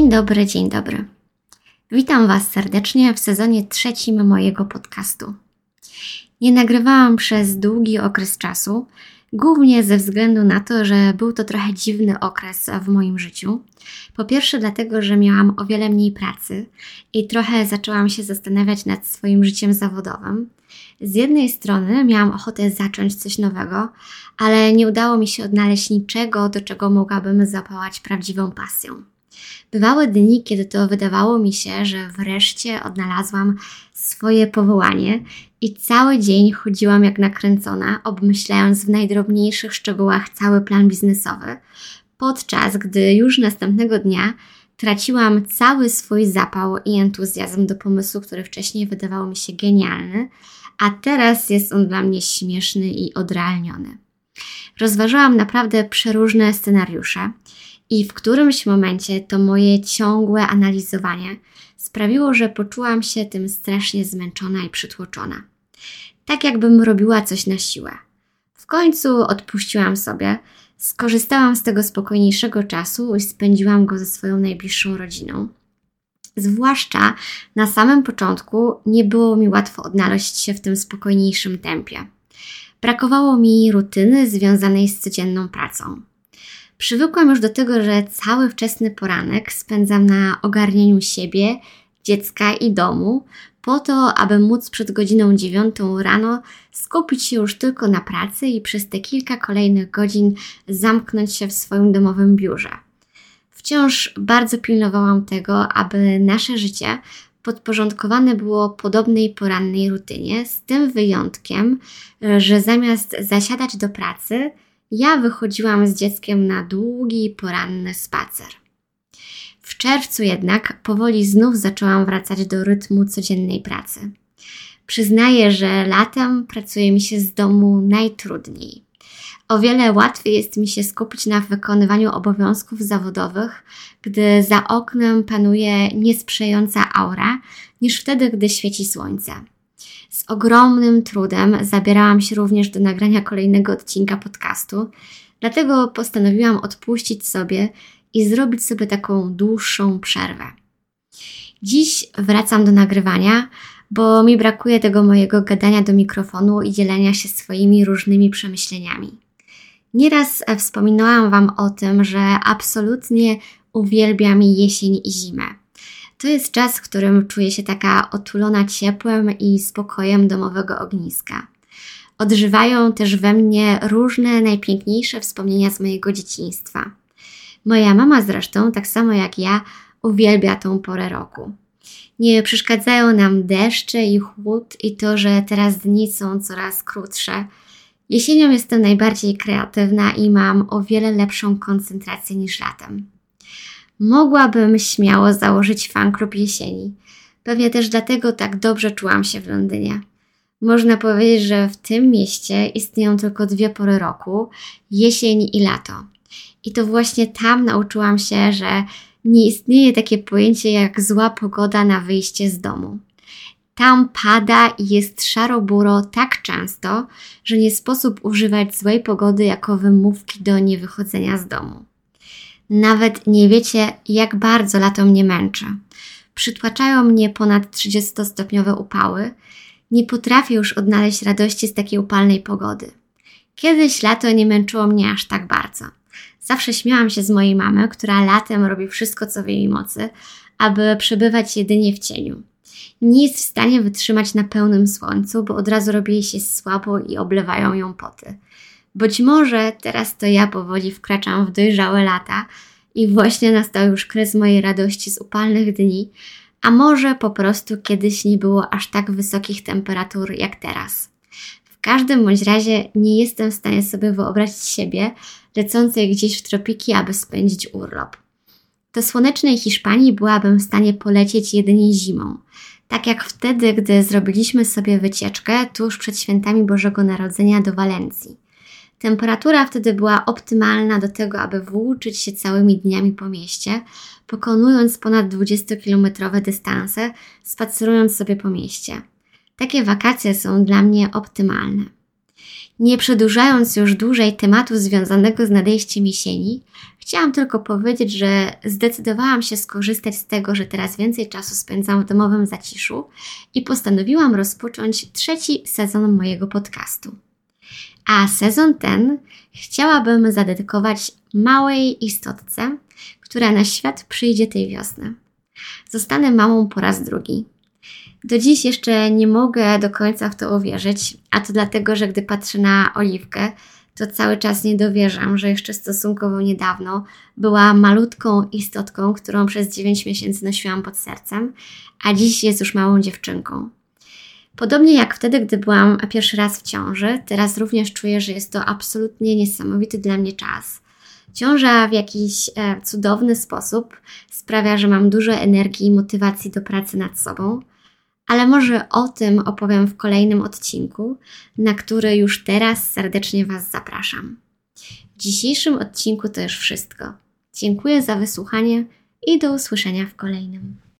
dobry, dzień dobry. Witam Was serdecznie w sezonie trzecim mojego podcastu. Nie nagrywałam przez długi okres czasu, głównie ze względu na to, że był to trochę dziwny okres w moim życiu. Po pierwsze, dlatego, że miałam o wiele mniej pracy i trochę zaczęłam się zastanawiać nad swoim życiem zawodowym. Z jednej strony miałam ochotę zacząć coś nowego, ale nie udało mi się odnaleźć niczego, do czego mogłabym zapałać prawdziwą pasją. Bywały dni, kiedy to wydawało mi się, że wreszcie odnalazłam swoje powołanie i cały dzień chodziłam jak nakręcona, obmyślając w najdrobniejszych szczegółach cały plan biznesowy, podczas gdy już następnego dnia traciłam cały swój zapał i entuzjazm do pomysłu, który wcześniej wydawał mi się genialny, a teraz jest on dla mnie śmieszny i odrealniony. Rozważałam naprawdę przeróżne scenariusze i w którymś momencie to moje ciągłe analizowanie sprawiło, że poczułam się tym strasznie zmęczona i przytłoczona. Tak jakbym robiła coś na siłę. W końcu odpuściłam sobie, skorzystałam z tego spokojniejszego czasu i spędziłam go ze swoją najbliższą rodziną. Zwłaszcza na samym początku nie było mi łatwo odnaleźć się w tym spokojniejszym tempie. Brakowało mi rutyny związanej z codzienną pracą. Przywykłam już do tego, że cały wczesny poranek spędzam na ogarnieniu siebie, dziecka i domu, po to, aby móc przed godziną dziewiątą rano skupić się już tylko na pracy i przez te kilka kolejnych godzin zamknąć się w swoim domowym biurze. Wciąż bardzo pilnowałam tego, aby nasze życie podporządkowane było podobnej porannej rutynie, z tym wyjątkiem, że zamiast zasiadać do pracy, ja wychodziłam z dzieckiem na długi poranny spacer. W czerwcu jednak powoli znów zaczęłam wracać do rytmu codziennej pracy. Przyznaję, że latem pracuje mi się z domu najtrudniej. O wiele łatwiej jest mi się skupić na wykonywaniu obowiązków zawodowych, gdy za oknem panuje niesprzyjająca aura, niż wtedy, gdy świeci słońce. Z ogromnym trudem zabierałam się również do nagrania kolejnego odcinka podcastu, dlatego postanowiłam odpuścić sobie i zrobić sobie taką dłuższą przerwę. Dziś wracam do nagrywania, bo mi brakuje tego mojego gadania do mikrofonu i dzielenia się swoimi różnymi przemyśleniami. Nieraz wspominałam Wam o tym, że absolutnie uwielbiam jesień i zimę. To jest czas, w którym czuję się taka otulona ciepłem i spokojem domowego ogniska. Odżywają też we mnie różne najpiękniejsze wspomnienia z mojego dzieciństwa. Moja mama zresztą, tak samo jak ja, uwielbia tą porę roku. Nie przeszkadzają nam deszcze i chłód i to, że teraz dni są coraz krótsze. Jesienią jestem najbardziej kreatywna i mam o wiele lepszą koncentrację niż latem. Mogłabym śmiało założyć fan klub jesieni. Pewnie też dlatego tak dobrze czułam się w Londynie. Można powiedzieć, że w tym mieście istnieją tylko dwie pory roku jesień i lato. I to właśnie tam nauczyłam się, że nie istnieje takie pojęcie jak zła pogoda na wyjście z domu. Tam pada i jest szaro-buro tak często, że nie sposób używać złej pogody jako wymówki do niewychodzenia z domu. Nawet nie wiecie, jak bardzo lato mnie męczy. Przytłaczają mnie ponad 30-stopniowe upały. Nie potrafię już odnaleźć radości z takiej upalnej pogody. Kiedyś lato nie męczyło mnie aż tak bardzo. Zawsze śmiałam się z mojej mamy, która latem robi wszystko, co w jej mocy, aby przebywać jedynie w cieniu. Nie jest w stanie wytrzymać na pełnym słońcu, bo od razu robi jej się słabo i oblewają ją poty. Być może teraz to ja powoli wkraczam w dojrzałe lata i właśnie nastał już kres mojej radości z upalnych dni, a może po prostu kiedyś nie było aż tak wysokich temperatur jak teraz. W każdym bądź razie nie jestem w stanie sobie wyobrazić siebie lecącej gdzieś w tropiki, aby spędzić urlop. Do słonecznej Hiszpanii byłabym w stanie polecieć jedynie zimą. Tak jak wtedy, gdy zrobiliśmy sobie wycieczkę tuż przed świętami Bożego Narodzenia do Walencji. Temperatura wtedy była optymalna do tego, aby włóczyć się całymi dniami po mieście, pokonując ponad 20-kilometrowe dystanse, spacerując sobie po mieście. Takie wakacje są dla mnie optymalne. Nie przedłużając już dłużej tematu związanego z nadejściem jesieni, chciałam tylko powiedzieć, że zdecydowałam się skorzystać z tego, że teraz więcej czasu spędzam w domowym zaciszu i postanowiłam rozpocząć trzeci sezon mojego podcastu. A sezon ten chciałabym zadedykować małej istotce, która na świat przyjdzie tej wiosny. Zostanę mamą po raz drugi. Do dziś jeszcze nie mogę do końca w to uwierzyć, a to dlatego, że gdy patrzę na Oliwkę, to cały czas nie dowierzam, że jeszcze stosunkowo niedawno była malutką istotką, którą przez 9 miesięcy nosiłam pod sercem, a dziś jest już małą dziewczynką. Podobnie jak wtedy, gdy byłam pierwszy raz w ciąży, teraz również czuję, że jest to absolutnie niesamowity dla mnie czas. Ciąża w jakiś e, cudowny sposób sprawia, że mam dużo energii i motywacji do pracy nad sobą, ale może o tym opowiem w kolejnym odcinku, na który już teraz serdecznie Was zapraszam. W dzisiejszym odcinku to już wszystko. Dziękuję za wysłuchanie i do usłyszenia w kolejnym.